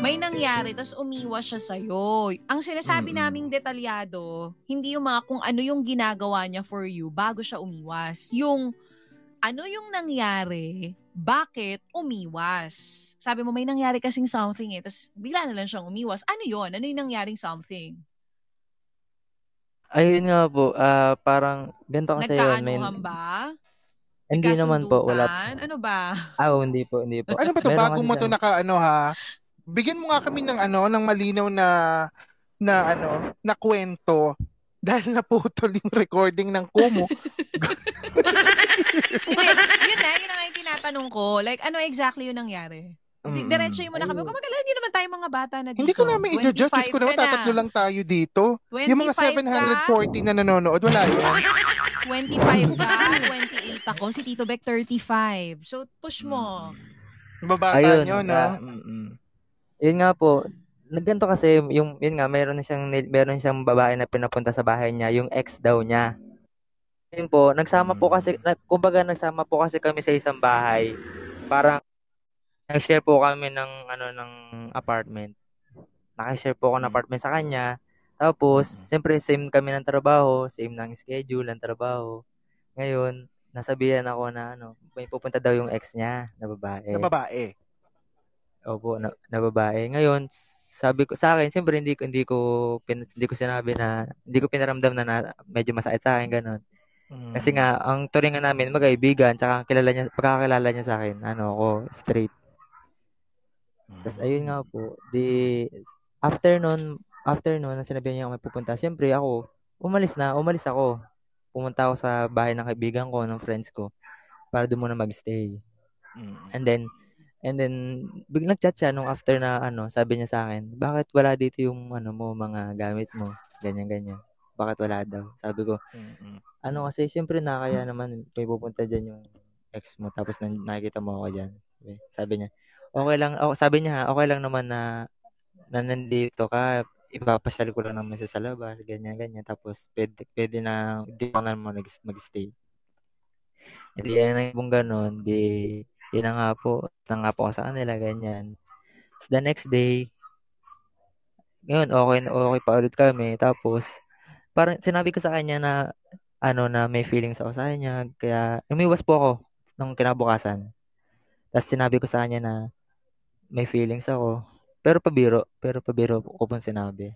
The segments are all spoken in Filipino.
May nangyari, tapos umiwas siya sa'yo. Ang sinasabi Mm-mm. naming detalyado, hindi yung mga kung ano yung ginagawa niya for you bago siya umiwas. Yung ano yung nangyari, bakit umiwas. Sabi mo, may nangyari kasing something eh, tapos bigla na lang siyang umiwas. Ano yon Ano yung nangyaring something? Ayun nga po, ah, parang ganito kasi yun. May, Nagkaanuhan ba? Hindi naman po, wala. Ano ba? Ah, oh, hindi po, hindi po. Ano ba to? Meron Bago mo to naka ano ha? Bigyan mo nga kami ng ano, ng malinaw na na ano, na kwento dahil naputol yung recording ng Kumu. Hindi, yun na, yun na nga yung tinatanong ko. Like, ano exactly yung nangyari? Mm. Diretso mo na kami. Kung magala, hindi naman tayo mga bata na dito. Hindi ko namin i-judge. Diyos ko 25 naman, na. tatatlo lang tayo dito. 25 Yung mga 740 na nanonood, wala yun. 25 ka, 28 ako. Si Tito Beck, 35. So, push mo. Babata Ayun, nyo, no? ah, Mm-mm. Yun nga po, nagganto kasi yung yun nga meron siyang meron siyang babae na pinapunta sa bahay niya, yung ex daw niya. Yun po, nagsama po kasi nag, kumbaga nagsama po kasi kami sa isang bahay. Parang nag-share po kami ng ano ng apartment. Naka-share po ako ng apartment sa kanya. Tapos, siyempre same kami ng trabaho, same ng schedule ng trabaho. Ngayon, nasabihan ako na ano, may pupunta daw yung ex niya na babae. Na babae. Opo, na, na babae. Ngayon, sabi ko sa akin, siyempre hindi ko hindi ko pin, hindi ko sinabi na hindi ko pinaramdam na, na medyo masakit sa akin ganun. Mm. Kasi nga ang turingan namin magkaibigan, tsaka kilala niya pagkakilala niya sa akin, ano ako, straight. Tapos ayun nga po, di after nun, after nun, nang sinabi niya ako may pupunta, siyempre ako, umalis na, umalis ako. Pumunta ako sa bahay ng kaibigan ko, ng friends ko, para doon muna magstay. Mm. And then, and then, biglang chat siya nung after na, ano, sabi niya sa akin, bakit wala dito yung, ano mo, mga gamit mo? Ganyan, ganyan. Bakit wala daw? Sabi ko, Mm-mm. ano kasi, syempre nakakaya naman, may pupunta dyan yung ex mo, tapos nakikita mo ako dyan. Sabi, niya, okay lang, oh, sabi niya, okay lang naman na, na nandito ka, ipapasyal ko lang naman siya sa labas, ganyan, ganyan. Tapos, pwede, pwede na, di ko na naman mag-stay. Hindi yan na yung ganun, di, yun na nga po, na nga po sa kanila, ganyan. Tapos the next day, ngayon, okay, okay pa ulit kami. Tapos, parang sinabi ko sa kanya na, ano, na may feelings ako sa kanya. Kaya, umiwas po ako nung kinabukasan. Tapos sinabi ko sa kanya na may feelings ako. Pero pabiro, pero pabiro ko pong sinabi.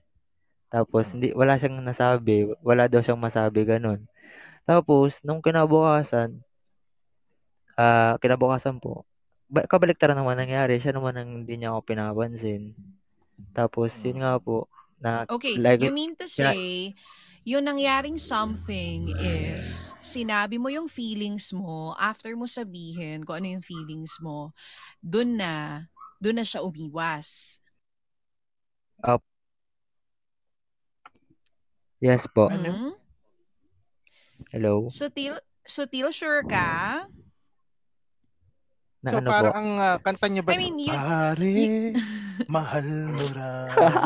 Tapos, hindi, wala siyang nasabi. Wala daw siyang masabi, ganun. Tapos, nung kinabukasan, ah kinabukasan po, ba- kabaliktaran naman nangyari. Siya naman ang hindi niya ako pinapansin. Tapos, yun nga po, na, Okay, like, you mean to say, yung nangyaring something is, sinabi mo yung feelings mo, after mo sabihin kung ano yung feelings mo, dun na, dun na siya umiwas. yes po. Ano? Mhm. Hello. Sutil, sutil sure ka? Na so ano parang po? ang ah, kanta niya ba? I mean, you- Pare, mahal mo ra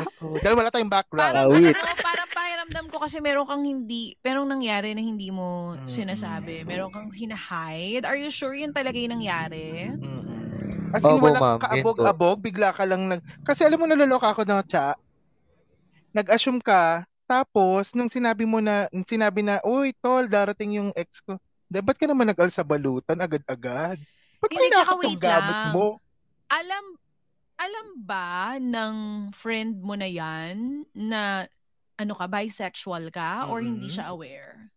ako. Dahil wala tayong background. Parang, Awit. ano, parang pakiramdam ko kasi meron kang hindi, merong nangyari na hindi mo Mm. sinasabi. Meron kang hinahide. Are you sure yun talaga yung nangyari? Mm-mm. As in, Opo, walang ma'am. Kaabog-abog, bigla ka lang nag... Kasi alam mo, naloloka ako na, cha. Nag-assume ka, tapos, nung sinabi mo na, nung sinabi na, uy, tol, darating yung ex ko. Di, ba't ka naman nag-al sa balutan agad-agad? Ba't Hindi, tsaka wait gamit lang. mo? Alam, alam ba ng friend mo na yan na ano ka, bisexual ka or hindi Mhm. siya aware?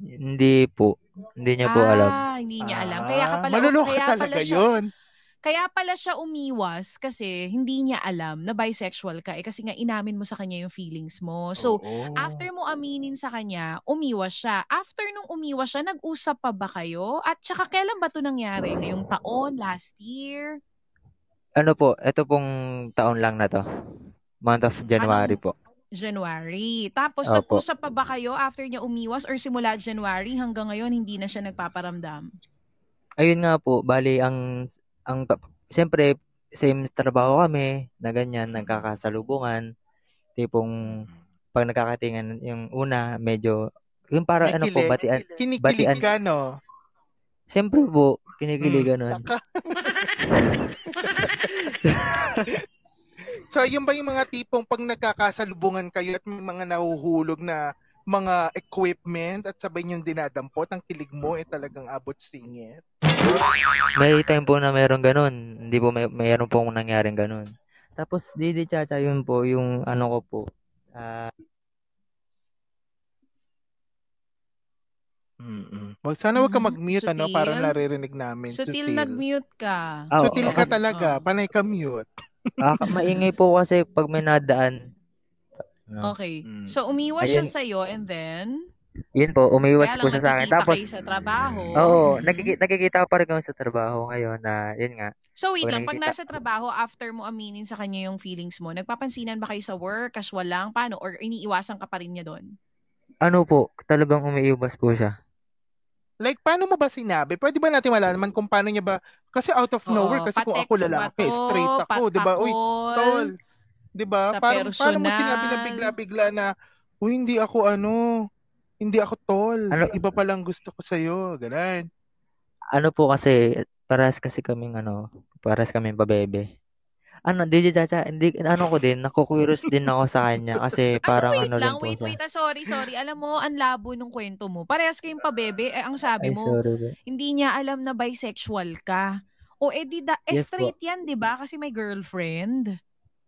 Hindi po. Hindi niya po alam. Ah, hindi niya alam. Kaya ka Ah, pala, maluloko kaya talaga pala siya, yun. Kaya pala siya umiwas kasi hindi niya alam na bisexual ka eh kasi nga inamin mo sa kanya yung feelings mo. So, Oo. after mo aminin sa kanya, umiwas siya. After nung umiwas siya, nag-usap pa ba kayo? At saka kailan ba to nangyari? Ngayong taon? Last year? Ano po, ito pong taon lang na to. Month of January po. January. Tapos, Opo. nag-usap pa ba kayo after niya umiwas or simula January hanggang ngayon hindi na siya nagpaparamdam? Ayun nga po, bali ang ang siyempre same trabaho kami na ganyan, nagkakasalubungan. Tipong pag nagkakatingan yung una, medyo yung para ano po, batian Kinikilig batian ka, no? Siyempre po, kinikilig ganun. Taka. so, yun ba yung mga tipong pag nagkakasalubungan kayo at may mga nahuhulog na mga equipment at sabay niyong dinadampot, ang kilig mo eh talagang abot singit? May time po na meron ganun. Hindi po may mayroon pong nangyaring ganun. Tapos Didi Chacha yun po yung ano ko po. Ah Mm. Wag sana wag ka Mhm. mag-mute ano para Sutil? naririnig namin. Sutil nag-mute ka. Ah, Sutil ka kasi- talaga, Oh. panay ka mute. ah, maingay po kasi pag may nadaan. No. Okay. Mm. So, umiwas siya Ayun. sa'yo and then, Yun po, umiwas kaya po siya sa akin. nagkikita Tapos, kayo sa trabaho. oo, Mhm. nakikita, nakikita ko pa rin kami sa trabaho ngayon na, yun nga. So, wait lang. Pag nasa trabaho, after mo aminin sa kanya yung feelings mo, nagpapansinan ba kayo sa work, casual lang, paano? Or iniiwasan ka pa rin niya doon? Ano po, talagang umiiwas po siya. Like, paano mo ba sinabi? Pwede ba natin malaman kung paano niya ba? Kasi out of nowhere, Oo, kasi kung ako lalaki, straight ako, di ba? Uy, tol. Di ba? Sa Paano, paano mo sinabi na personal? bigla-bigla na, uy, hindi ako ano, hindi ako tol. Ano- Iba pa lang gusto ko sa'yo. Ganun. Ano po kasi, paras kasi kaming ano, paras kaming pabebe. Ano, DJ Chacha, hindi, ano ko din, naku-curious din ako sa kanya kasi parang ano, wait ano lang, po wait, wait, ah, sorry, sorry. Alam mo, ang labo nung kwento mo. Parehas kayong pabebe, eh, ang sabi Ay, mo, sorry po. hindi niya alam na bisexual ka. O edi da, eh, Yes po. straight yan, di ba? Kasi may girlfriend.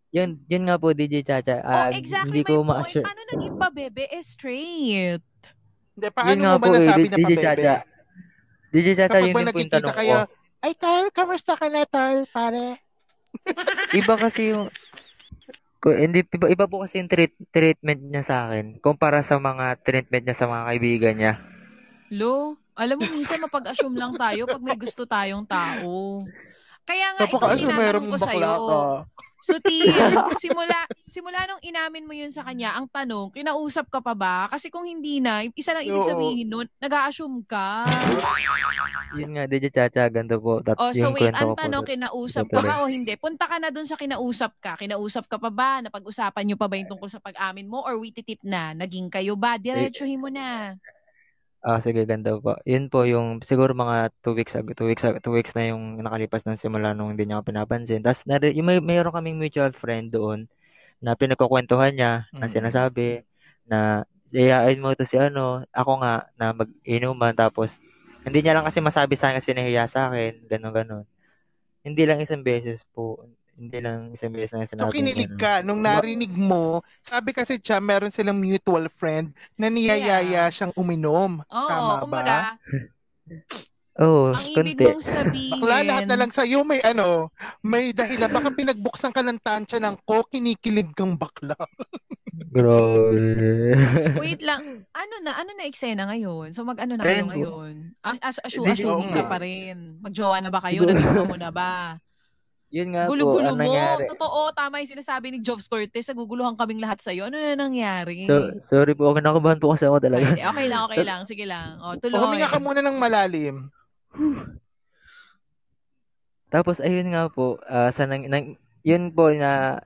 Yun, yun nga po, DJ Chacha. oh, Ah, exactly hindi ko ma-assure. Paano naging pabebe? Eh, straight. Hindi, Yun paano nga mo ba po, eh, nasabi na DJ pabebe? Chacha. DJ Chacha, Kapag yun yung nagkikita tanong kayo, ko. ay, tol, kamusta ka na, tol, pare? Iba kasi yung, ko, hindi, iba, iba po kasi yung treat, treatment niya sa akin kumpara sa mga treatment niya sa mga kaibigan niya. Lo, alam mo, minsan mapag-assume lang tayo pag may gusto tayong tao. Kaya nga, ito Napaka-assume meron tinatanong ko sa'yo. ka. Sutil, simula, simula nung inamin mo yun sa kanya, ang tanong, kinausap ka pa ba? Kasi kung hindi na, isa lang ibig sabihin nun, nag-a-assume ka. Yun nga, DJ Chacha, ganito po. Tat, Oh, so wait, ang po. tanong, sa- kinausap sa ka ba o hindi? Punta ka na dun sa kinausap ka. Kinausap ka pa ba? Napag-usapan nyo pa ba yung tungkol sa pag-amin mo? Or wititip na? Naging kayo ba? Diretsuhin mo na. Ah, sige, ganito po. Yun po yung, siguro mga two weeks ago, two weeks, ago- two weeks na yung nakalipas ng simula nung hindi niya ako pinapansin. Tapos, nari, yung may, mayroon kaming mutual friend doon na pinagkukwentuhan niya Mm. sinasabi na iyain mo to si ano, ako nga na mag-inuman tapos hindi niya lang kasi masabi sa akin kasi nahiya sa akin, gano'n gano'n. Hindi lang isang beses po, hindi lang isang beses na So, sinabi kinilig niya. ka. Nung narinig mo, sabi kasi siya, meron silang mutual friend na niyayaya siyang uminom. Oo, Tama ba? Oo, ang ibig konti. mong sabihin, Bakla, lahat na lang sa'yo may ano, may dahilan. Baka pinagbuksan ka ng tansya ng ko, kinikilig kang bakla. Grabe. wait lang, ano na, ano na eksena ngayon? So mag-ano na kayo ngayon? As, as, Hindi, assuming ka pa rin. Magjowa na ba kayo? Nagjowa mo na ba? Yun nga po, Gulo-gulo ang mo. nangyari. Totoo, tama yung sinasabi ni Jobs Cortez. Naguguluhan kaming lahat sa'yo. Ano na nangyari? So, sorry po, kinakabahan po kasi ako talaga. Ay, okay lang, okay lang. Sige lang. O, O, tuloy. huminga ka muna ng malalim. Tapos, ayun nga po, ah, sa nang, nang- yun po na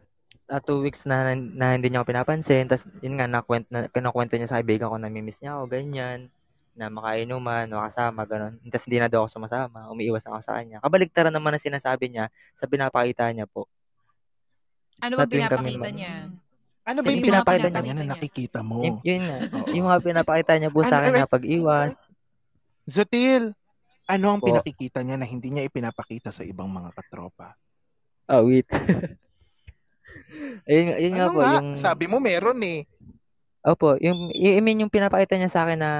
ah, two weeks na, na hindi niya ako pinapansin. Tapos, yun nga, nakwent, na, kinakwento niya sa kaibigan ko na mimiss niya ako, ganyan, na makainuman, makasama, gano'n. Tapos, hindi na daw ako sumasama, umiiwas ako sa kanya. Kabaligtaran naman ang sinasabi niya sa pinapakita niya po. Ano sa ba kami pinapakita mag- niya? Ano ba yung pinapakita pinapakita niya. niya na nakikita mo? Yun, yun nga, yung mga pinapakita niya po sa Ano, akin eh, na pag-iwas. Zotil, ano ang Po. pinakikita niya na hindi niya ipinapakita sa ibang mga katropa? Oh, wait. ayun, nga- yun nga Ano po, nga? yung... Sabi mo meron eh. Opo, yung, I mean, yung pinapakita niya sa akin na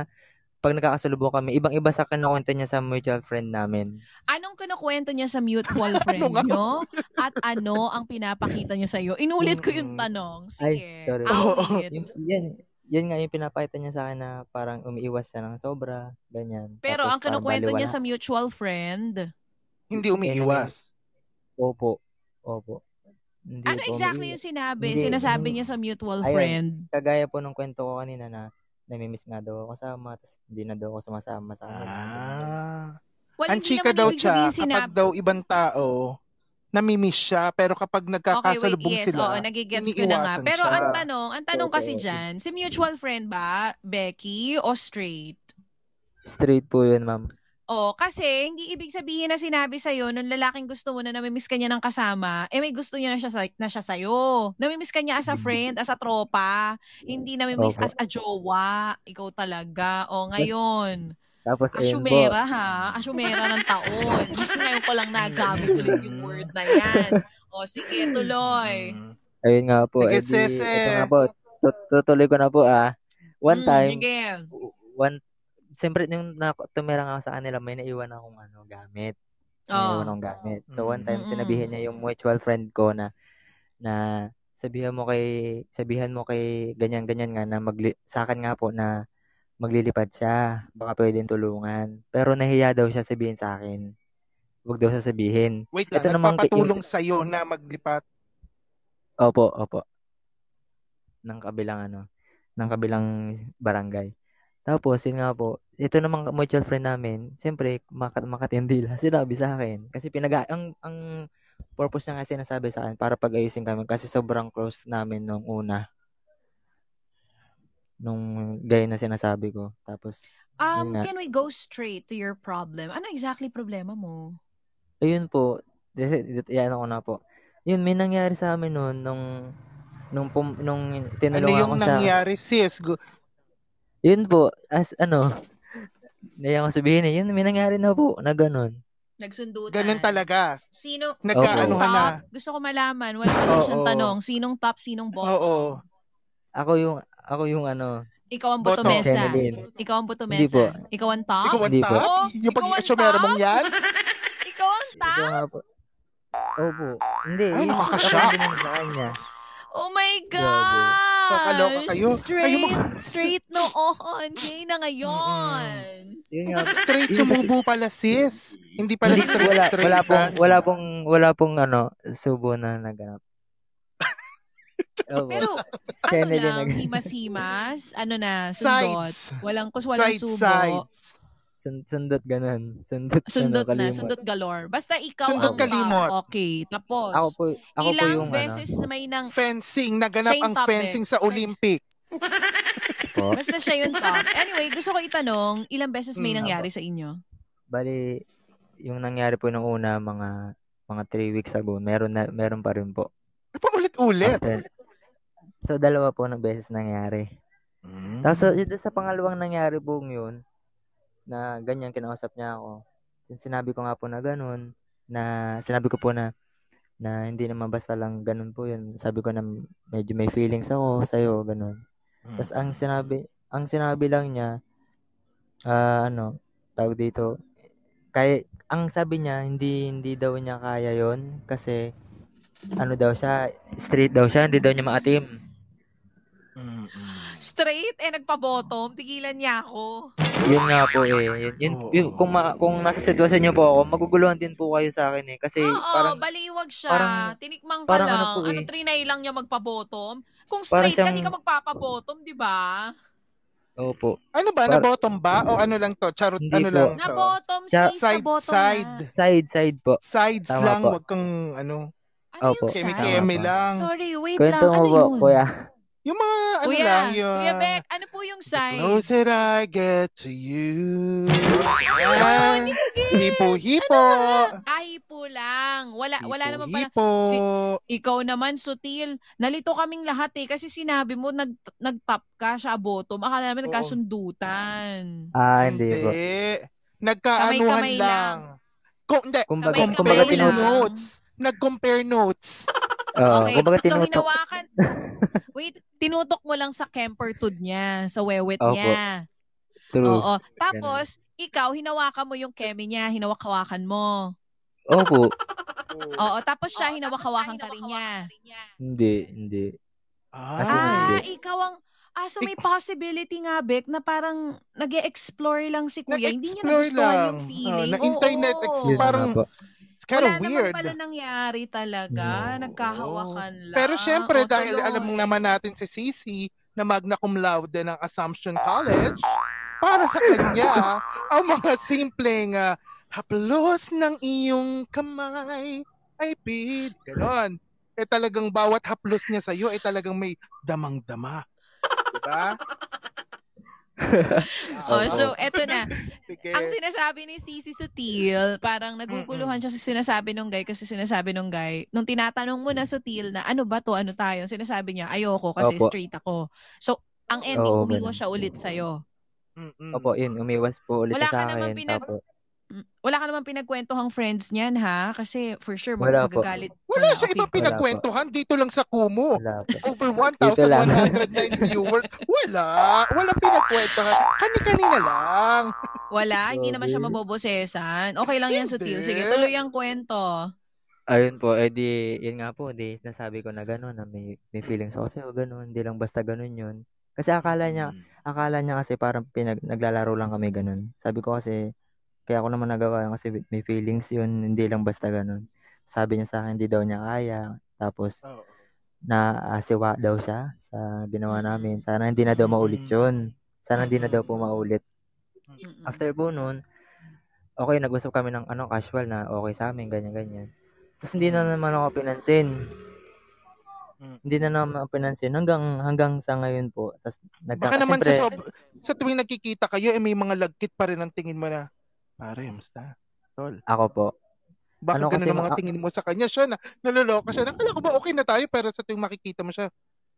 pag nagkakasalubong kami, ibang-iba sa kinukwento niya sa mutual friend namin. Anong kinukwento niya sa mutual friend nga? nyo? At ano ang pinapakita niya sa'yo? Inulit ko yung Mm. tanong. Ay, Sige. sorry. Awit. Yung, yan, yan nga yung pinapakita niya sa akin na parang umiiwas siya ng sobra, ganyan. Pero Tapos ang kinukwento niya sa mutual friend, Hindi umiiwas. Opo, opo. Hindi ano po exactly umiiwas. yung sinabi? Hindi, Sinasabi hindi. niya sa mutual Ayun. friend. Kagaya po nung kwento ko kanina na namimiss nga daw ako kasama, tapos hindi na daw ako sumasama sa kanila. Ah. Well, Ang chika daw siya, kapag daw ibang tao, namimiss siya, pero kapag Okay, wait, nagkakasalubong yes, sila, oo, nagigets ko na nga. Pero siya. ang tanong, ang tanong Okay, kasi okay. dyan, si mutual friend ba, Becky, o straight? Straight po yun, ma'am. Oh, kasi hindi ibig sabihin na sinabi sa nung lalaking gusto mo na namimiss ka niya ng kasama, eh may gusto niya na siya sa, na siya sa Namimiss ka niya as a friend, as a tropa, hindi namimiss Opo. as a jowa. Ikaw talaga. O ngayon, Tapos, asyumera ha, asyumera ng taon. ngayon ko lang nagamit ulit yung word na yan. O sige, tuloy. Mm. Ayun nga po. Sige, edi, sese. ito nga po. Tut- Tutuloy ko na po ah. One Mm, time, Sige. one, siyempre yung na, tumira nga ako sa kanila, may naiwan akong ano, gamit. May Oh. naiwan akong gamit. So one time, Mm-mm. sinabihan niya yung mutual friend ko na, na sabihan mo kay, sabihan mo kay ganyan-ganyan nga na magli, sa akin nga po na maglilipad siya. Baka pwedeng tulungan. Pero nahiya daw siya sabihin sa akin. Huwag daw sasabihin. Wait lang, Ito namang- nagpapatulong sa'yo na maglipat. Opo, opo. Ng kabilang ano, ng kabilang barangay. Tapos, yun nga po, ito namang mutual friend namin, siyempre, makat makatindi lang, sinabi sa akin. Kasi pinaga, ang, ang purpose niya nga sinasabi sa akin, para pag-ayusin kami, kasi sobrang close namin nung una. Nung gaya na sinasabi ko. Tapos, Um, nga. can we go straight to your problem? Ano exactly problema mo? ayun po, yan ako na po. Yun, may nangyari sa amin noon, nung, nung, pum, nung Ano tinulungan yung ko sa, nangyari, sis? Yun po, as ano, naiya ko sabihin eh, yun, may nangyari na po, na ganun. Nagsundutan. Ganun talaga. Sino? Nagkaanuhan sinong na. top? Gusto ko malaman. Wala pa siyang tanong. Sinong top, sinong bottom? Oo. Ako yung, ako yung ano, Ikaw ang botomesa. Channeline. Ikaw ang Hindi botomesa. po. Ikaw ang top? Ikaw ang top? Oh, Yung pag-iasumero mong yan? Ikaw ang top? nga po. Opo. Hindi, Ay, kanya. Oh my Grabe. Kakaloka kayo. Straight, Kayo straight noon. Hindi na ngayon. Po. Straight sumubo pala, sis. Hindi pala straight, wala, straight. wala pong, wala pong, wala pong ano, subo na naganap. Opo. Pero, ano lang, himas-himas, ano na, sundot. Sides. Walang, kus walang Side, subo. sides. Sun- sundot ganun. Sundot, Sundot ano, na, sundot galore. Basta ikaw Sundot ang kalimot. top. Okay, tapos. Ako po, ako po ilang yung beses ano. may nang... Fencing. Naganap ang top, eh. fencing sa Olympic. Po. Basta siya yung top. Anyway, gusto ko itanong, ilang beses may Mm, nangyari sa inyo? Bali, yung nangyari po nung una, mga mga three weeks ago, meron na meron pa rin po. Pa ulit-ulit. After, so, dalawa po ng beses nangyari. Tapos, so, sa pangalawang nangyari po yun, na ganyan, kinausap niya ako. Sin- Sinabi ko nga po na ganun, na sinabi ko po na na hindi naman basta lang ganun po yun. Sabi ko na medyo may feelings ako sa'yo, ganun. Tapos ang sinabi, ang sinabi lang niya, ah ano, tawag dito, kaya, ang sabi niya, hindi, hindi daw niya kaya yon kasi, ano daw siya, straight daw siya, hindi daw niya maatim. Straight, eh, nagpa-bottom. Tigilan niya ako. Yun nga po eh. Yun, yun, yun- kung, ma, kung nasa sitwasyon niyo po ako, maguguluhan din po kayo sa akin eh. Kasi Oo, parang, baliwag siya. parang- Tinikmang ka parang lang. ano Ano, po eh. trinay lang niya magpa-bottom? Kung Parang straight ka, siyang- di ka magpapa-bottom, di ba? opo. Ano ba? Par- Na-bottom ba? O ano lang to? Charot, Hindi ano po. lang Na to? bottom, Sa- sis, na Side, bottom side. na. Side, side po. Sides Tama lang, po. wag kang ano, Ano Opo. yung side? po. lang. Sorry, wait Kwento lang. mo Ano po, yun? kuya. Yung mga ano Kuya, lang, yung... Kuya Beck, ano po yung side? Closer I get to you. Ano? Yan. Hipo-hipo. Ay po lang. Wala, wala naman pala. Si- Ikaw naman, sutil. Nalito kaming lahat eh. Kasi sinabi mo, nag, nag-top ka siya bottom. Akala namin nagkasundutan. Ah, hindi po. Nagkaanuhan Kamay-kamay lang. Ko, hindi. Kumbaga, kumbaga lang. tinutok. notes. Nag-compare notes. Oo, Okay, kumbaga so tinutok. hinawakan. Wait, tinutok mo lang sa kempertud niya, sa wewet Opo. niya. True. Oo. Tapos, ikaw, hinawakan mo yung keme niya, hinawak-hawakan mo. Opo. Oo, tapos siya, hinawak-hawakan ka rin niya. Hindi, hindi. Kasi Ah, hindi. ikaw ang... Ah, so may possibility nga, Bek, na parang nag explore lang si Kuya. Hindi niya nagustuhan lang. yung feeling. Oh, na-internet Oo. ex- parang po. It's kind Wala of weird. naman pala nangyari talaga. No. Nagkahawakan lang. Pero syempre, O, dahil tuloy. alam mo naman natin si Cici na magna cum laude ng Assumption College, para sa kanya, ang mga simpleng ah, haplos ng iyong kamay ay pid. Ganon. Eh talagang bawat haplos niya sa'yo ay talagang may damang-dama. Diba? Oh, so eto na. sige. Ang sinasabi ni Sisi Sutil, parang naguguluhan siya sa sinasabi nung guy kasi sinasabi nung guy, nung tinatanong mo na Sutil na ano ba to, ano tayo, sinasabi niya, ayoko kasi Opo. straight ako. So, ang ending, Oo, umiwas siya ulit sa'yo. Mm-mm. Opo, yun, umiwas po ulit Wala siya ka sa naman akin. pinag- Mm, Wala ka naman pinagkwentuhang friends niyan, ha? Kasi for sure, mag- Wala po. magagalit. Wala ka. siya ibang pinagkwentuhan dito lang sa Kumu. wala po. Over Dito lang. 1,109 viewers. Wala. Walang pinagkwentuhan. Kani-kanina lang. Wala, hindi naman siya mabobosesan. Okay lang yan. Sutil. Sige, tuloy ang kwento. Ayun po, eh di, yun nga po, di, nasabi ko na gano'n, na may, may feelings ako sa'yo, gano'n, hindi lang basta gano'n yun. Kasi akala niya, akala niya kasi parang pinag, naglalaro lang kami gano'n. Sabi ko kasi, kaya ako naman nagawa yun kasi may feelings yun, hindi lang basta gano'n. Sabi niya sa akin, hindi daw niya kaya. Tapos, Oo. naasiwa daw siya sa ginawa namin. Sana hindi na daw maulit yun. Sana hindi na daw po maulit. Mm-mm. After po nun, okay, nag-usap kami ng ano, casual na okay sa amin, ganyan-ganyan. Tapos hindi na naman ako pinansin. Mm. Hindi na naman ako pinansin hanggang hanggang sa ngayon po. Tapos nagka, Baka naman siyempre, sa, sob- sa tuwing nagkikita kayo, eh, may mga lagkit pa rin ang tingin mo na, pare, musta? Tol. ako po. Bakit Ano ganun kasi ang mga ma- tingin mo sa kanya? Siya na, naloloka siya. Nakala ko ba okay na tayo? Pero sa tuwing makikita mo siya,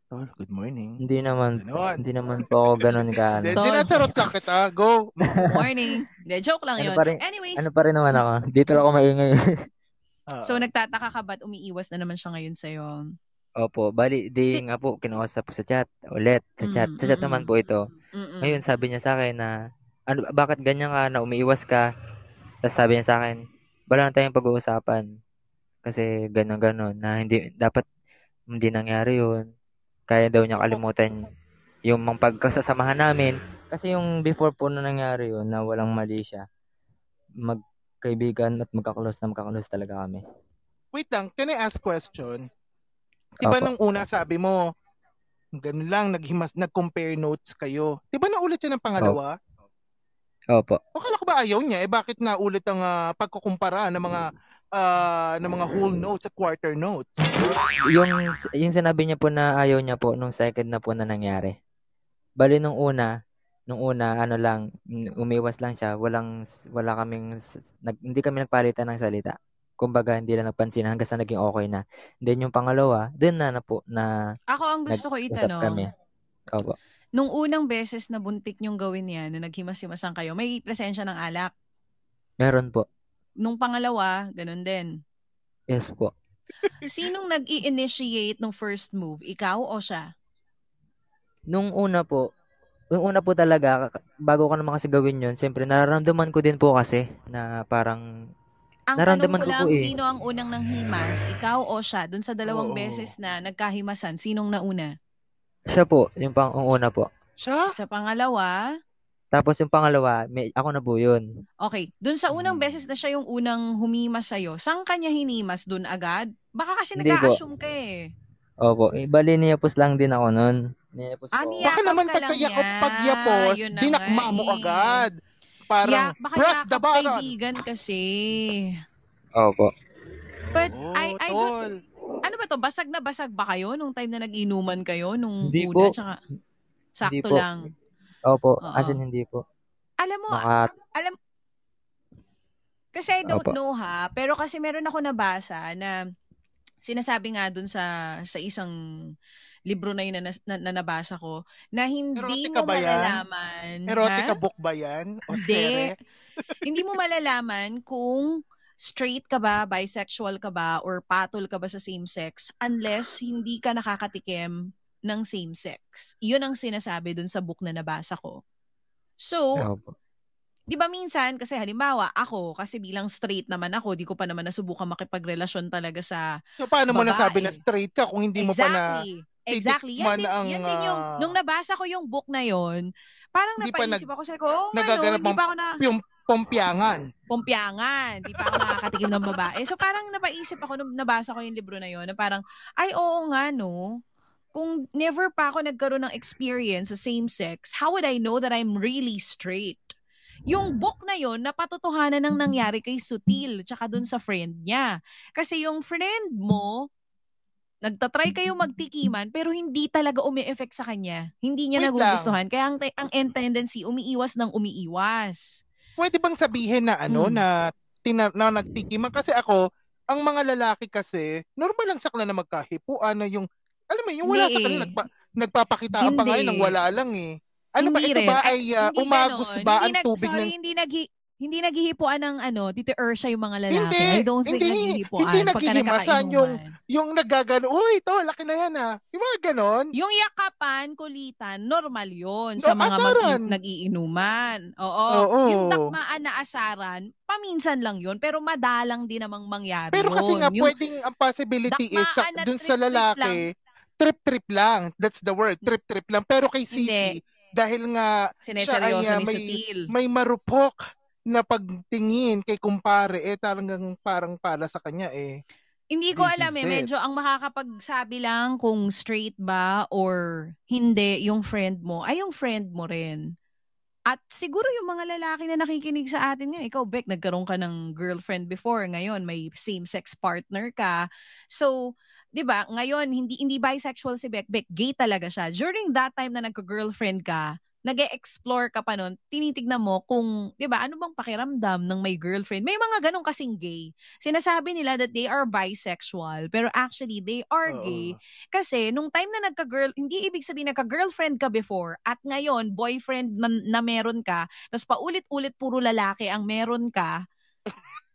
Tol, good morning. Hindi naman, hindi naman po ako ganun ka. Hindi, Ano, Tol. dinacharot lang kita. Go. Morning. Hindi, joke lang Ano yun. pa rin- Anyways, ano pa rin naman ako. Dito lang ako maingay. Ah. so nagtataka ka ba't umiiwas na naman siya ngayon sa'yo? Opo, bali, di Si- nga po, kinausap ko sa chat. Ulit, sa chat. Mm, Sa chat mm, naman mm. po ito. Mm-mm. Ngayon, sabi niya sa akin na, ano, bakit ganyan ka na umiiwas ka? Tapos sabi niya sa akin, wala na tayong pag-uusapan. Kasi gano'n-gano'n, na hindi, dapat hindi nangyari yun. Kaya daw niya kalimutan yung mga pagkasasamahan namin. Kasi yung before po na nangyari yun, na walang mali siya, magkaibigan at magkaklose na magkaklose talaga kami. Wait lang, can I ask question? Diba Opo. nung una sabi mo, ganun lang, naghimas, nag-compare notes kayo. Diba naulit siya ng pangalawa? Opo. Akala ko ba ayaw niya? Eh bakit naulit ang ah, pagkukumpara ng mga ah, ng mga whole notes at quarter notes? yung yung sinabi niya po na ayaw niya po nung second na po na nangyari. Bali nung una, nung una ano lang umiwas lang siya, walang wala kaming nag, hindi kami nagpalitan ng salita. Kumbaga hindi na nagpansin hanggang sa naging okay na. Then yung pangalawa, dun na na po na Ako ang gusto ko itanong. kami. Opo. Nung unang beses na buntik niyong gawin yan, na naghimas-himasan kayo, may presensya ng alak. Meron po. Nung pangalawa, ganun din. Yes po. Sinong nag initiate ng first move? Ikaw o siya? Nung una po, yung una po talaga, bago ko naman kasi gawin yun, siyempre nararamdaman ko din po kasi na parang Ang Naramdaman tanong ko ko po lang, eh. sino ang unang nanghimas? Ikaw o siya? Doon sa dalawang Oo. beses na nagkahimasan, sinong nauna? Siya po, yung pang yung una po. Siya? Sa pangalawa, Tapos yung pangalawa, may, ako na po yun. okay, doon sa unang Hmm. beses na siya yung unang humimas sa'yo, saan kanya hinimas? Doon agad? Baka kasi Hindi nag-a-assume ka eh. Opo. Eh, bali, niyapos lang din ako nun. Niyapos Ah, po. niya- Baka Yakap naman ka lang pagkayakap niya. pagyapos, Yun na dinakma nga mo eh. agad. Parang, Ya, baka press the yakap button. kaibigan kasi. Opo. But Oh, I, I don't. Ano ba to? Basag na basag ba kayo nung time na nag-inuman kayo? Nung Hindi una? po. Tsaka, Hindi sakto po. lang. Opo. Oo. As in, hindi po. Alam mo, Maka, Kasi I don't Opo. know ha, pero kasi meron ako nabasa na sinasabi nga dun sa sa isang libro na yun na, na, na nabasa ko na hindi Erotica mo ba yan? malalaman. Erotica ha? book ba yan? O Hindi. sere? hindi mo malalaman kung straight ka ba, bisexual ka ba, or patol ka ba sa same sex unless hindi ka nakakatikim ng same sex. Yun ang sinasabi dun sa book na nabasa ko. So, di ba minsan, kasi halimbawa, ako, kasi bilang straight naman ako, di ko pa naman nasubukan makipagrelasyon talaga sa... So, paano mo Babae. nasabi na straight ka kung hindi mo pa na... exactly. Exactly. Yan din, ang, yan din yung, ah, nung nabasa ko yung book na yon parang Hindi pa napaisip ako, sabi ko, oh, nga, no, nagaganap hindi ang- pa ako na, Yung pompyangan. pumpyangan, hindi pa ako nakakatikim ng babae. So parang napaisip ako nung nabasa ko yung libro na yon na parang, ay, oo nga, no, kung never pa ako nagkaroon ng experience sa same sex, how would I know that I'm really straight? Yung book na yon napatotohanan ng nangyari kay Sutil tsaka dun sa friend niya. Kasi yung friend mo, Nagtatry kayo magtikiman pero hindi talaga umi-effect sa kanya. Hindi niya Wait nagugustuhan. Kaya ang, ang end tendency, umiiwas ng umiiwas. Pwede bang sabihin na ano Hmm. na, tina, na nagtikiman kasi ako ang mga lalaki kasi normal lang sa kanila na magkahipuan na yung alam mo yung wala Hindi sa kanila nagpa, nagpapakita pa ngayon ng wala lang eh. Ano ba Hindi ito rin. ba Ay, hindi umagos ba ang nag, tubig sorry, ng hindi naghi hindi naghihipuan ng ano, Tito Ursha yung mga lalaki. Hindi, I don't think hindi, naghihipuan hindi naghihimasan yung- yung naggagano, uy, ito, laki na yan ah. Yung mga ganon. Yung yakapan, kulitan, normal yun No, sa mga mag nag-iinuman. Oo. Oo. Yung takmaan na asaran, paminsan lang yun, pero madalang din namang mangyari Pero kasi yun. nga, Yung- pwedeng ang possibility is sa, dun sa lalaki, trip-trip lang. That's the word, trip-trip lang. Pero kay Sisi, Hindi. dahil nga siya ay, ni may- may marupok na pagtingin kay kumpare, eh talagang parang para sa kanya eh. Hindi ko This alam eh. it. Medyo ang makakapagsabi lang kung straight ba or hindi yung friend mo, ay yung friend mo rin. At siguro yung mga lalaki na nakikinig sa atin ngayon, ikaw, Beck, nagkaroon ka ng girlfriend before. Ngayon, may same-sex partner ka. So, di ba, ngayon, hindi hindi bisexual si Beck. Beck, gay talaga siya. During that time na nagka-girlfriend ka, nag explore ka pa nun, tinitignan mo kung, di ba, ano bang pakiramdam ng may girlfriend. May mga ganong kasing gay sinasabi nila that they are bisexual, pero actually they are Oo. gay. Kasi nung time na nagka-girl, hindi ibig sabihin nagka-girlfriend ka before at ngayon boyfriend na, na meron ka, tapos paulit-ulit puro lalaki ang meron ka,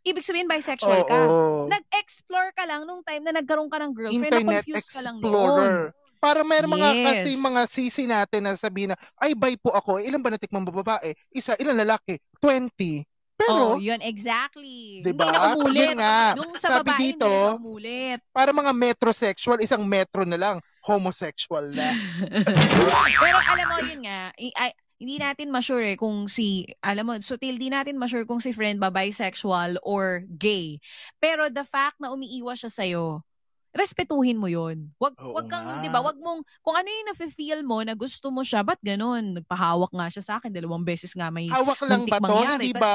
ibig sabihin bisexual ka. Oo. Nag-explore ka lang nung time na nagkaroon ka ng girlfriend, Internet na-confuse ka lang Explorer. noon. Para may mga kasi Yes. mga sisi natin na sabihin na, ay, bay po ako. Eh, ilan ba natikmang babae? Isa, ilan lalaki? 20. Pero, oh, yun, exactly. Diba? Hindi na umulit. Yun nga. Nung sa Sabi babae, dito, hindi na umulit. para mga metrosexual, isang metro na lang. Homosexual na. Pero alam mo, yun nga, i- ay, hindi natin ma-sure eh kung si, alam mo, sutil, di natin ma-sure kung si friend ba bisexual or gay. Pero the fact na umiiwas siya sa'yo, respetuhin mo yun. Wag, Oo wag kang, di ba, wag mong, kung ano yung nafe-feel mo na gusto mo siya, ba't ganun? Nagpahawak nga siya sa akin, dalawang beses nga may, Hawak lang ba to? mangyari. Hindi ba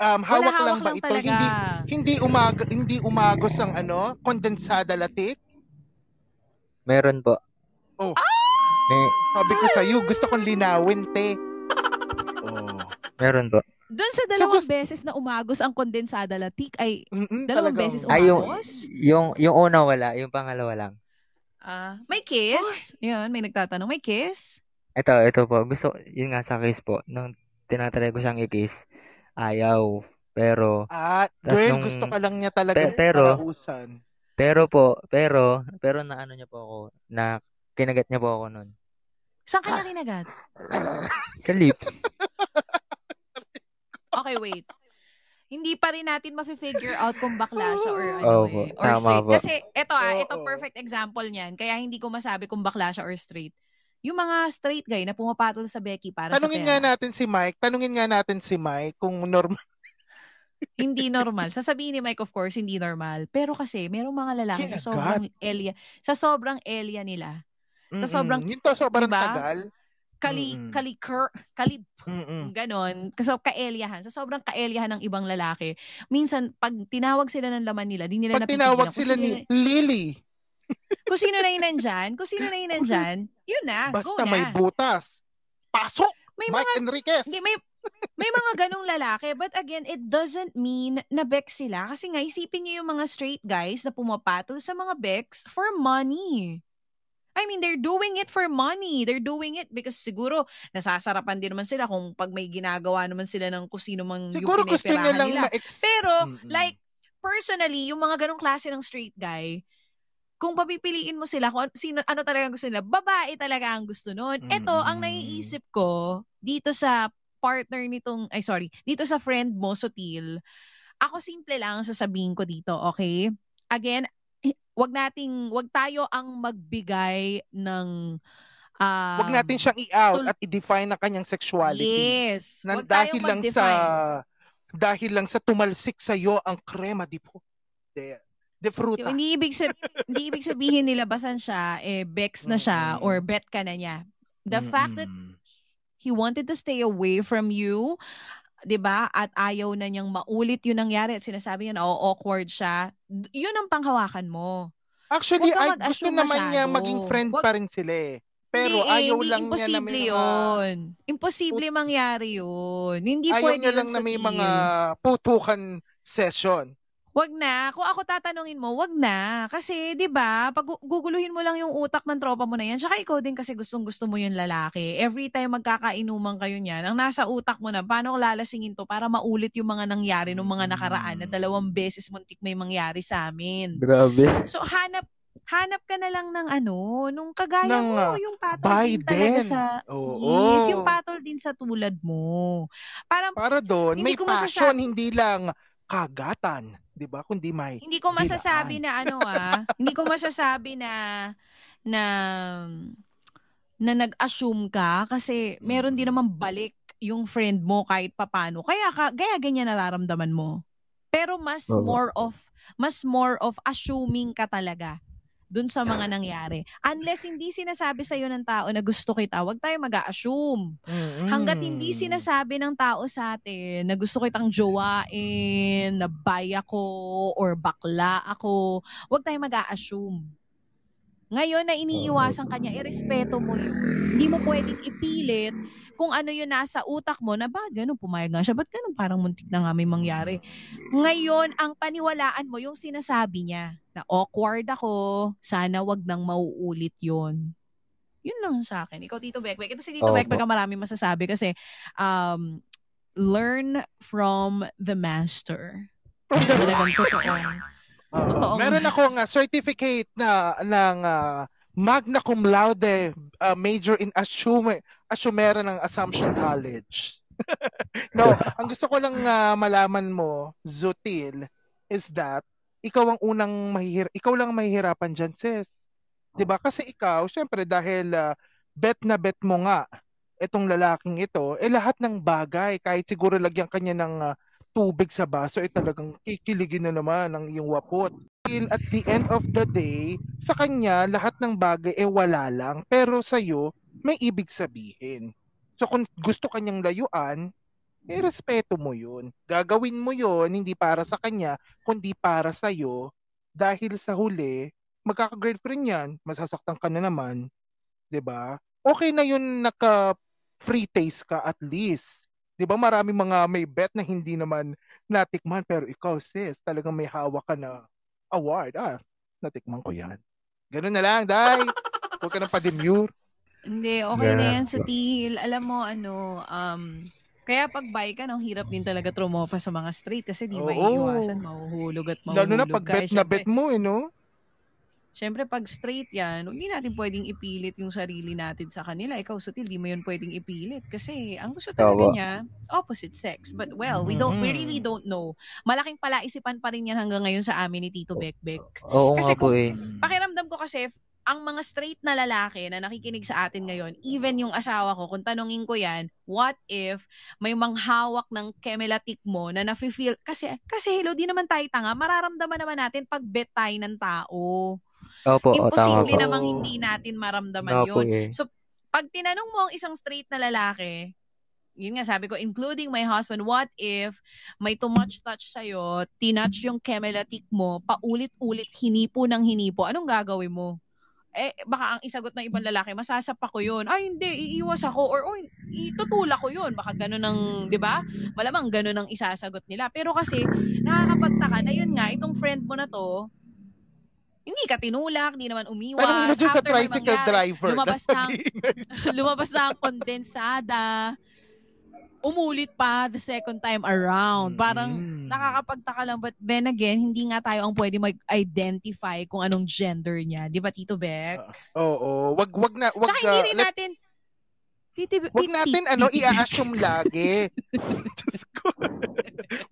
um, wala hawak lang hawak ba lang ito? talaga. Hindi hindi umag hindi umagos ang ano, kondensada latik? Meron po. Oh. May, Sabi ko sa iyo, gusto kong linawin, te. Oh. meron po. Doon sa dalawang gusto- beses na umagos ang kondensada latik, ay Mm-mm, dalawang talagang- beses Ay, yung, umagos? yung, yung una wala, yung pangalawa lang. Ah, may kiss? Yun, may nagtatanong, may kiss? Ito, ito po. Gusto, yun nga sa kiss po. Nung tinatry ko siyang i-kiss, ayaw. Pero, Ah, girl, nung- gusto ka lang niya talaga Pe- pero- palausan. pero po, pero, pero na ano niya po ako, na kinagat niya po ako nun. Saan kanya kinagat? Sa lips. Okay, wait. Hindi pa rin natin mafe-figure out kung bakla siya or ano Opo, eh. Or tama straight. po. Kasi ito ah, ito Oo. perfect example niyan. Kaya hindi ko masabi kung bakla siya or straight. Yung mga straight guy na pumapatol sa Becky para Tanungin sa nga pera. natin si Mike, tanungin nga natin si Mike kung normal. hindi normal. Sasabihin ni Mike, of course, hindi normal. Pero kasi, merong mga lalaki sa Kinagat. sobrang area, sa sobrang area nila. Sa Mm-mm. sobrang- Yun to, sobrang Diba? tagal. Kali, Mm-mm. kalikir, kalib, Mm-mm. ganon. Kasi kaelyahan. Sa sobrang kaelyahan ng ibang lalaki. Minsan, pag tinawag sila ng laman nila, di nila Pag tinawag sila ni Lily, Kung sino na yung nandyan, kung sino na nandyan, yun na, go basta na. may butas. Pasok! May Mike mga, Enriquez! hindi, may, may mga ganong lalaki. But again, it doesn't mean na bex sila. Kasi nga, isipin niyo yung mga straight guys na pumapatol sa mga bex for money. I mean, they're doing it for money. They're doing it because siguro nasasarapan din naman sila kung pag may ginagawa naman sila ng kung sino mang Siguro yung gusto niya lang nila. ma-ex... Pero, Mm-mm. like, personally, yung mga ganong klase ng straight guy, kung papipiliin mo sila kung sino, ano talaga gusto nila, babae talaga ang gusto nun. Ito, ang naiisip ko, dito sa partner nitong, ay sorry, dito sa friend mo, Sutil, ako simple lang ang sasabihin ko dito, okay? Again, wag nating, wag tayo ang magbigay ng um, Huwag natin siyang i-out tul- at i-define ang kanyang sexuality. Yes. Nan- Wag tayo dahil lang sa dahil lang sa tumalsik sa iyo ang krema di po. De, de fruta. Hindi ibig sab- hindi ibig sabihin nilabasan siya eh bex na siya Mm-mm. or bet ka na niya. The fact that he wanted to stay away from you, 'di ba? At ayaw na niyang maulit 'yung nangyari at sinasabi niya na oh, awkward siya. 'Yun ang panghawakan mo. Actually, ay, gusto naman niya masyado. maging friend Wag- pa rin sila eh. Pero hindi, eh, ayaw hindi lang niya na may mga... yun. Imposible mangyari yun. Hindi Ayaw pwede niya lang na may mga putukan session. Wag na. Kung ako tatanungin mo, wag na. Kasi, di ba, pag gu- guguluhin mo lang yung utak ng tropa mo na yan, tsaka ikaw din kasi gustong gusto mo yung lalaki. Every time magkakainuman kayo niyan, ang nasa utak mo na, paano ko lalasingin to para maulit yung mga nangyari nung mga nakaraan na dalawang beses muntik may mangyari sa amin. Grabe. So, hanap hanap ka na lang ng ano, nung kagaya Ng, mo, ah, yung patol din talaga Biden. sa... Oo. Yes, yung patol din sa tulad mo. Parang Para doon, may ko passion, masasabi- hindi lang kagatan. 'Di ba? Kundi may Hindi ko masasabi na ano ah, hindi ko masasabi na na na nag-assume ka kasi meron din naman balik yung friend mo kahit papano. Kaya ka, kaya ganyan nararamdaman mo. Pero mas more of mas more of assuming ka talaga dun sa mga nangyari. Unless hindi sinasabi sa'yo ng tao na gusto kita, wag tayo mag-assume. Mm-mm. Hanggat hindi sinasabi ng tao sa atin na gusto kitang jowain, na bay ako, or bakla ako, huwag tayo mag-a-assume. Ngayon na iniiwasan kanya, irespeto mo yun. Hindi mo pwedeng ipilit kung ano yun nasa utak mo na ba, ganun, pumayag nga siya, ba't ganun parang muntik na nga may mangyari. Ngayon, ang paniwalaan mo yung sinasabi niya na awkward ako, sana wag nang mauulit yon yun lang sa akin. Ikaw, Tito Bekbek. Ito si Tito Opo. Bekbek ang marami masasabi kasi um, learn from the master. Talagang totoo. Totoong- Meron ako nga certificate na ng ah, magna cum laude ah, major in assume assumera ng Assumption College. no, ang gusto ko lang ah, malaman mo, Zutil, is that ikaw ang unang mahihir ikaw lang ang mahihirapan diyan, sis. 'Di ba? Kasi ikaw, syempre dahil ah, bet na bet mo nga itong lalaking ito, eh lahat ng bagay, kahit siguro lagyan kanya ng ah, tubig sa baso, eh talagang kikiligin na naman ang iyong wapot. Till at the end of the day, sa kanya, lahat ng bagay eh wala lang. Pero sa'yo, may ibig sabihin. So kung gusto kanyang layuan, eh respeto mo yun. Gagawin mo yun, hindi para sa kanya, kundi para sa'yo. Dahil sa huli, magkaka-girlfriend yan, masasaktan ka na naman. 'di ba? Okay na yun naka free taste ka at least. 'Di ba? Marami mga may bet na hindi naman natikman pero ikaw sis, talagang may hawak ka na award. Ah, natikman ko 'yan. Ganun na lang, dai. Huwag ka nang pa-demure. Hindi, okay na Yeah. yan, Sutil. Alam mo, ano, um, kaya pag bi ka, ang hirap din talaga trumopa sa mga straight kasi di Oo. maiiwasan, mahuhulog at mahuhulog Lalo na pag ka. bet na bet mo, eh, no? Siyempre, pag straight yan, hindi natin pwedeng ipilit yung sarili natin sa kanila. Ikaw, Sutil, di mo yun pwedeng ipilit. Kasi ang gusto talaga niya, opposite sex. But well, we don't, we really don't know. Malaking palaisipan pa rin yan hanggang ngayon sa amin ni Tito Bekbek. Oo Kasi nga po kung- eh. Pakiramdam ko kasi, ang mga straight na lalaki na nakikinig sa atin ngayon, even yung asawa ko, kung tanongin ko yan, what if may manghawak ng kemelatik mo na nafe-feel, kasi, kasi hello, di naman tayo tanga, mararamdaman naman natin pag bet tayo ng tao. Opo, oh, Imposible po. namang hindi natin maramdaman Nga po yun. eh. So, pag tinanong mo ang isang straight na lalaki, yun nga sabi ko, including my husband, what if may too much touch sa'yo, tinouch yung kemelatik mo, paulit-ulit, hinipo ng hinipo, anong gagawin mo? Eh, baka ang isagot ng ibang lalaki, masasapa ko yun. Ay, hindi, iiwas ako. Or, oh, itutula ko yun. Baka ganun ang, di ba? Malamang ganun ang isasagot nila. Pero kasi, nakakapagtaka na yun nga, itong friend mo na to, hindi ka tinulak, hindi naman umiwas. Parang dyan sa tricycle mangyari, driver. lumabas na ang- nag-iingay. lumabas na ang kondensada. Umulit pa the second time around. Parang Mm. nakakapagtaka lang. But then again, hindi nga tayo ang pwede mag-identify kung anong gender niya. Di ba, Tito Beck? Oo, wag wag na wag Tsaka hindi ah, rin natin... Titi, wag natin ano i-assume lagi. Diyos ko.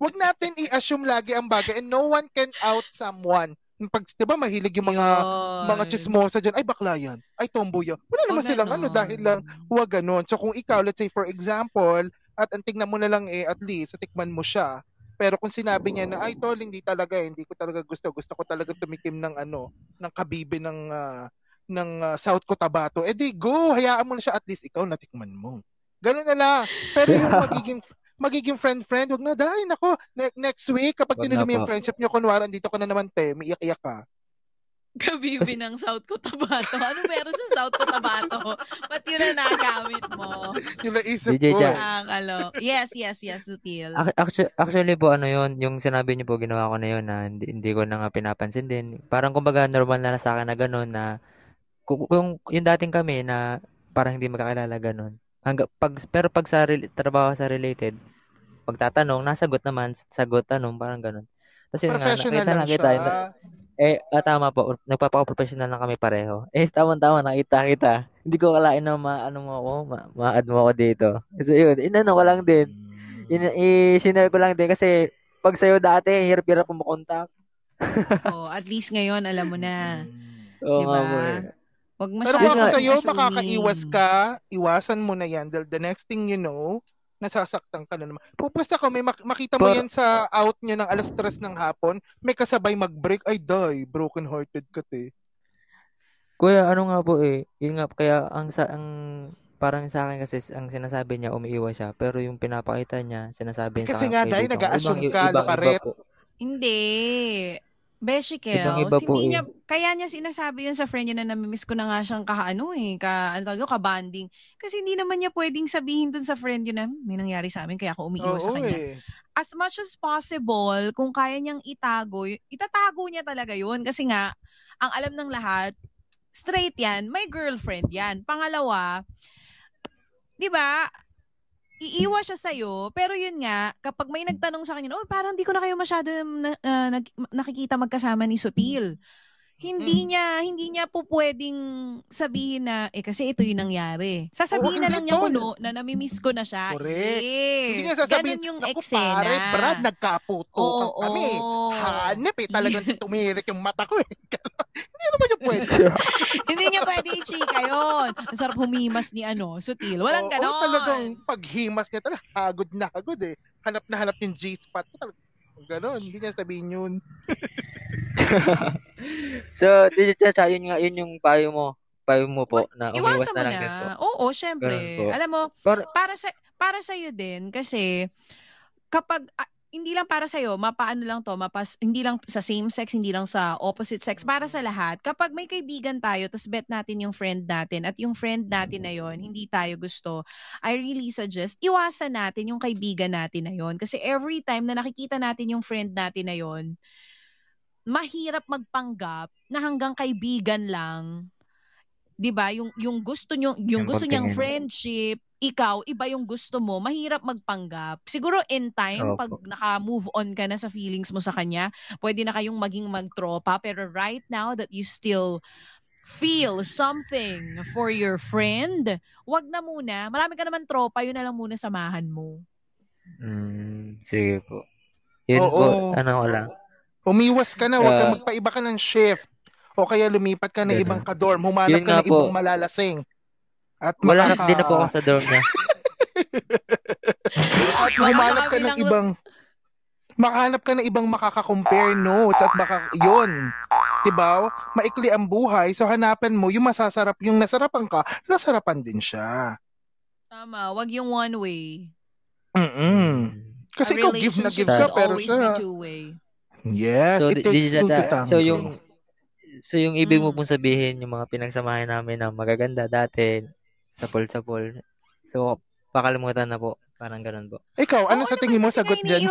wag natin i-assume lagi ang bagay and no one can out someone. Pag 'di ba mahilig yung mga Yun. mga chismosa diyan, ay bakla yan. Ay tomboy yan. Wala naman Wag silang ano dahil lang wag ganon. So kung ikaw let's say for example, at ang tingnan mo na lang eh at least tikman mo siya. Pero kung sinabi niya na ay tol hindi talaga eh, hindi ko talaga gusto. Gusto ko talaga tumikim ng ano, ng kabibe ng ah, ng ah, South Cotabato. Eh di go, hayaan mo na siya at least ikaw natikman mo. Ganun na lang. Pero yung magiging magiging friend-friend, wag na dahil nako ne- next week kapag na mo yung friendship niyo kunwari andito ka na naman te, may iyak-iyak ka. Kabibi ng South Cotabato. Ano meron sa South Cotabato? Ba't yun ang nagamit mo? Yung naisip DJ ko. Nakakalo. Yes, yes, yes, Sutil. Actually, actually po, ano yun, yung sinabi niyo po, ginawa ko na yun na hindi, hindi ko na nga pinapansin din. Parang kumbaga normal na, na sa akin na gano'n na kung, kung yung dating kami na parang hindi magkakilala gano'n. Hangga, pag, pero pag sa trabaho sa related, pagtatanong, nasagot naman, sagot, tanong, parang gano'n. Tapos yun nga, nakita lang nakita, siya. eh, ah, tama po, nagpapaka-professional lang kami pareho. Eh, tama-tama, nakita kita. Hindi ko kalain na ma-ano mo ako, ma- ma-add mo ako dito. So, yun, inano ko lang din. In, i-share ko lang din kasi pag sa'yo dati, hirap-hirap mo makontak. oh, at least ngayon, alam mo na. Oo Diba? nga po eh. Wag Pero masyado kung ako nga, sa'yo, makakaiwas ka, iwasan mo na yan. Dahil the next thing you know, nasasaktan ka na naman. Pupusta ka, may mak- makita mo Pero- yan sa out nyo ng alas 3 ng hapon, may kasabay mag-break, ay die, broken hearted ka te. Kuya, ano nga po eh, yun nga, kaya ang, sa, ang parang sa akin kasi ang sinasabi niya, umiiwas siya. Pero yung pinapakita niya, sinasabi niya Kasi sa nga, kaibigan dahil ibang- ka, ibang- lokaret. iba po. Hindi. Beshikels, Ibang-iba po hindi eh. niya, kaya niya sinasabi yun sa friend niya na namimiss ko na nga siyang kaano eh, ka, ano tawag ka-banding. Kasi hindi naman niya pwedeng sabihin dun sa friend yun na, "Hmm, may nangyari sa amin kaya ako umiiwas sa kanya. eh. As much as possible, kung kaya niyang itago, itatago niya talaga yun. Kasi nga, ang alam ng lahat, straight yan, may girlfriend yan. Pangalawa, di ba, iiwas siya sa'yo, pero yun nga, kapag may nagtanong sa kanya, oh, parang di ko na kayo masyado nag- nakikita magkasama ni Sutil. Hindi niya, hindi niya po pwedeng sabihin na, eh kasi ito yung nangyari. Sasabihin Oo, na lang niya kuno na namimiss ko na siya. Correct. Yes. Hindi niya sasabihin, Ganun yung eksena. pare, Brad, nagkaputo Oo. kami. Hanep eh, talagang tumirik yung mata ko eh. Hindi naman yung pwede. hindi niya pwede i-chika yun. Ang sarap humimas ni ano, Sutil. Walang Oo, ganon. talagang paghimas niya talaga, hagod na hagod eh. Hanap na hanap yung G-spot. Talagang Ganon, hindi niya sabihin yun. So, Chacha, yun nga, yun yung payo mo. Payo mo po na umiwas Iwasan na mo lang po. Oo, syempre. Alam mo, Pero, para sa para sa iyo din kasi kapag ah, hindi lang para sa iyo, mapaano lang to, mapas hindi lang sa same sex, hindi lang sa opposite sex, para sa lahat. Kapag may kaibigan tayo, tapos bet natin yung friend natin at yung friend natin na yon, hindi tayo gusto. I really suggest iwasan natin yung kaibigan natin na yon kasi every time na nakikita natin yung friend natin na yon, mahirap magpanggap na hanggang kaibigan lang 'di ba? Yung yung gusto nyo, yung Yung gusto niyang friendship, ikaw iba yung gusto mo, mahirap magpanggap. Siguro in time pag naka-move on ka na sa feelings mo sa kanya, pwede na kayong maging magtropa, pero right now that you still feel something for your friend, wag na muna. Marami ka naman tropa, yun na lang muna samahan mo. mm, sige po. Yun Oo. po, ano ko lang. Umiwas ka na, huwag ka Ah. magpaiba ka ng shift. O kaya lumipat ka na Ganun. ibang kadorm, humanap Yun ka na ibang po. malalasing. At Wala na makaka- din na po ako sa dorm niya. At humanap ka ng ibang makahanap ka ng ibang makaka-compare notes at baka yun. 'Di ba? Maikli ang buhay, so hanapan mo yung masasarap, yung nasarapan ka, nasarapan din siya. Tama, wag yung one way. Mm. Kasi ikaw give na give ka pero always siya. be two-way. Yes, So, it di- takes two to tango. so yung so yung ibig mo Mm. pong sabihin yung mga pinagsamahan namin na magaganda dati sa pool sa pool. So pakalimutan na po. Parang ganun po. Ikaw, ano Oo sa tingin mo sagot dyan?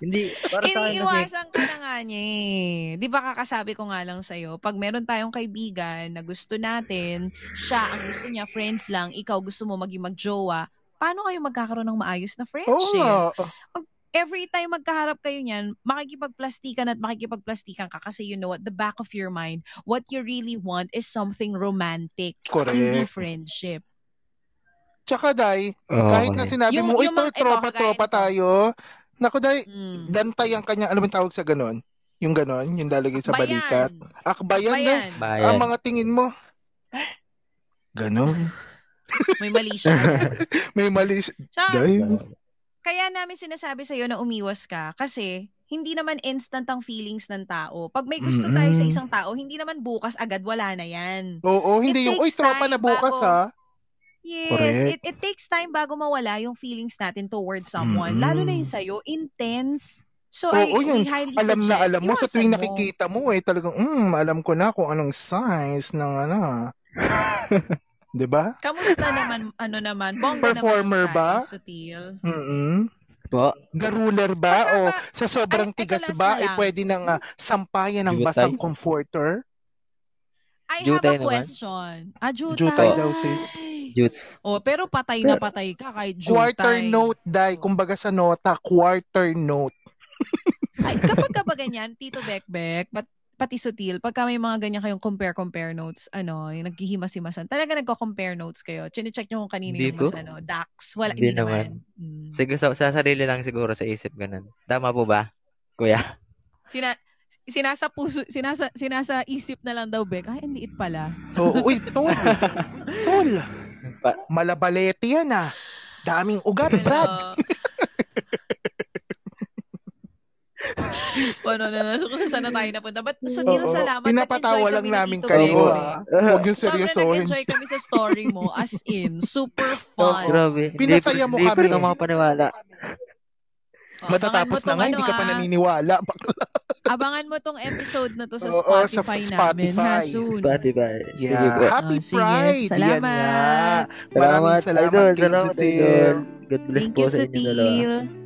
Hindi, para sa akin kasi. Iniiwasan ka na nga niya eh. Di ba kakasabi ko nga lang sa'yo, pag meron tayong kaibigan na gusto natin, siya ang gusto niya, friends lang, ikaw gusto mo maging magjowa, paano kayo magkakaroon ng maayos na friendship? nga. Every time magkaharap kayo niyan, makikipagplastikan at makikipagplastikan ka kasi you know at the back of your mind, what you really want is something romantic, hindi Correct. friendship. Tsaka, Day, Oo, kahit na sinabi Yung- mo, ito, tropa-tropa tayo. Naku, Day, Mm. dantay ang kanya, mo yung tawag sa ganon? Yung ganon, yung lalagay sa Bayan. balikat. Akbayan, Day. Bayan. Bayan. Ang mga tingin mo, ganon. May mali siya. May mali. si- Tsaka, Day. Kaya namin sinasabi sa'yo na umiwas ka kasi hindi naman instant ang feelings ng tao. Pag may gusto tayo sa isang tao, hindi naman bukas agad wala na yan. Oo, hindi It yung, uy, takes tropa na bukas, bago- ha? Yes, Correct. it, it takes time bago mawala yung feelings natin towards someone. Lalo na yung sa'yo, intense. So, I, Oo, yun. we highly Alam na alam mo, sa tuwing mo. nakikita mo eh, talagang, mm, alam ko na kung anong size ng ano. 'Di ba? Kamusta naman, ano naman, bongga Performer naman ba? Sutil. Mm Po. Garuler ba? Pagka o ba- sa sobrang Ay, tigas ba, ay lang. pwede nang ah, sampayan ng Jutay? basang comforter? I Jutay have a naman. question. Ah, jutay. Jutay daw, sis. Jutes. Oh, pero patay na patay ka kahit jutay. Quarter note, dai. Kumbaga sa nota, quarter note. Ay, kapag ka ba ganyan, Tito Bekbek, pat, pati sutil, pagka may mga ganyan kayong compare-compare notes, ano, yung naghihimas-himasan, talaga nagko-compare notes kayo. Chine-check nyo kung kanino Hindi yung mas, ano, dax. Wala, Hindi hindi, naman. Mm. Siguro sa, sa sarili lang siguro sa isip ganun. Tama po ba? Kuya. Sina, sinasa puso, sinasa, sinasa isip na lang daw, Bek. Ay, ang liit pala. Oo, uy, tol. tol. Malabalete yan ah. Daming ugat, Brad. Ano? ano na, nasa kung saan na tayo napunta. But, sutil, Oo, salamat. Pinapatawa lang namin kayo ah. Huwag yung Sobrang seryosohin. nag-enjoy kami sa story mo. As in, super fun. Grabe. Pinasaya mo hindi, Hindi kami. pa rin ako makapaniwala. Oh, Matatapos na nga, hindi ka pa ano, ah. naniniwala. Bakla. Abangan mo tong episode na to sa Oo, sa Spotify, namin ha, Spotify. soon. Spotify. Sige Yeah. po. Happy Oh, sige. Pride! Yan Salamat. nga. Maraming salamat Idol. kay Salamat. Idol. God bless Thank po you, sa inyo dalawa.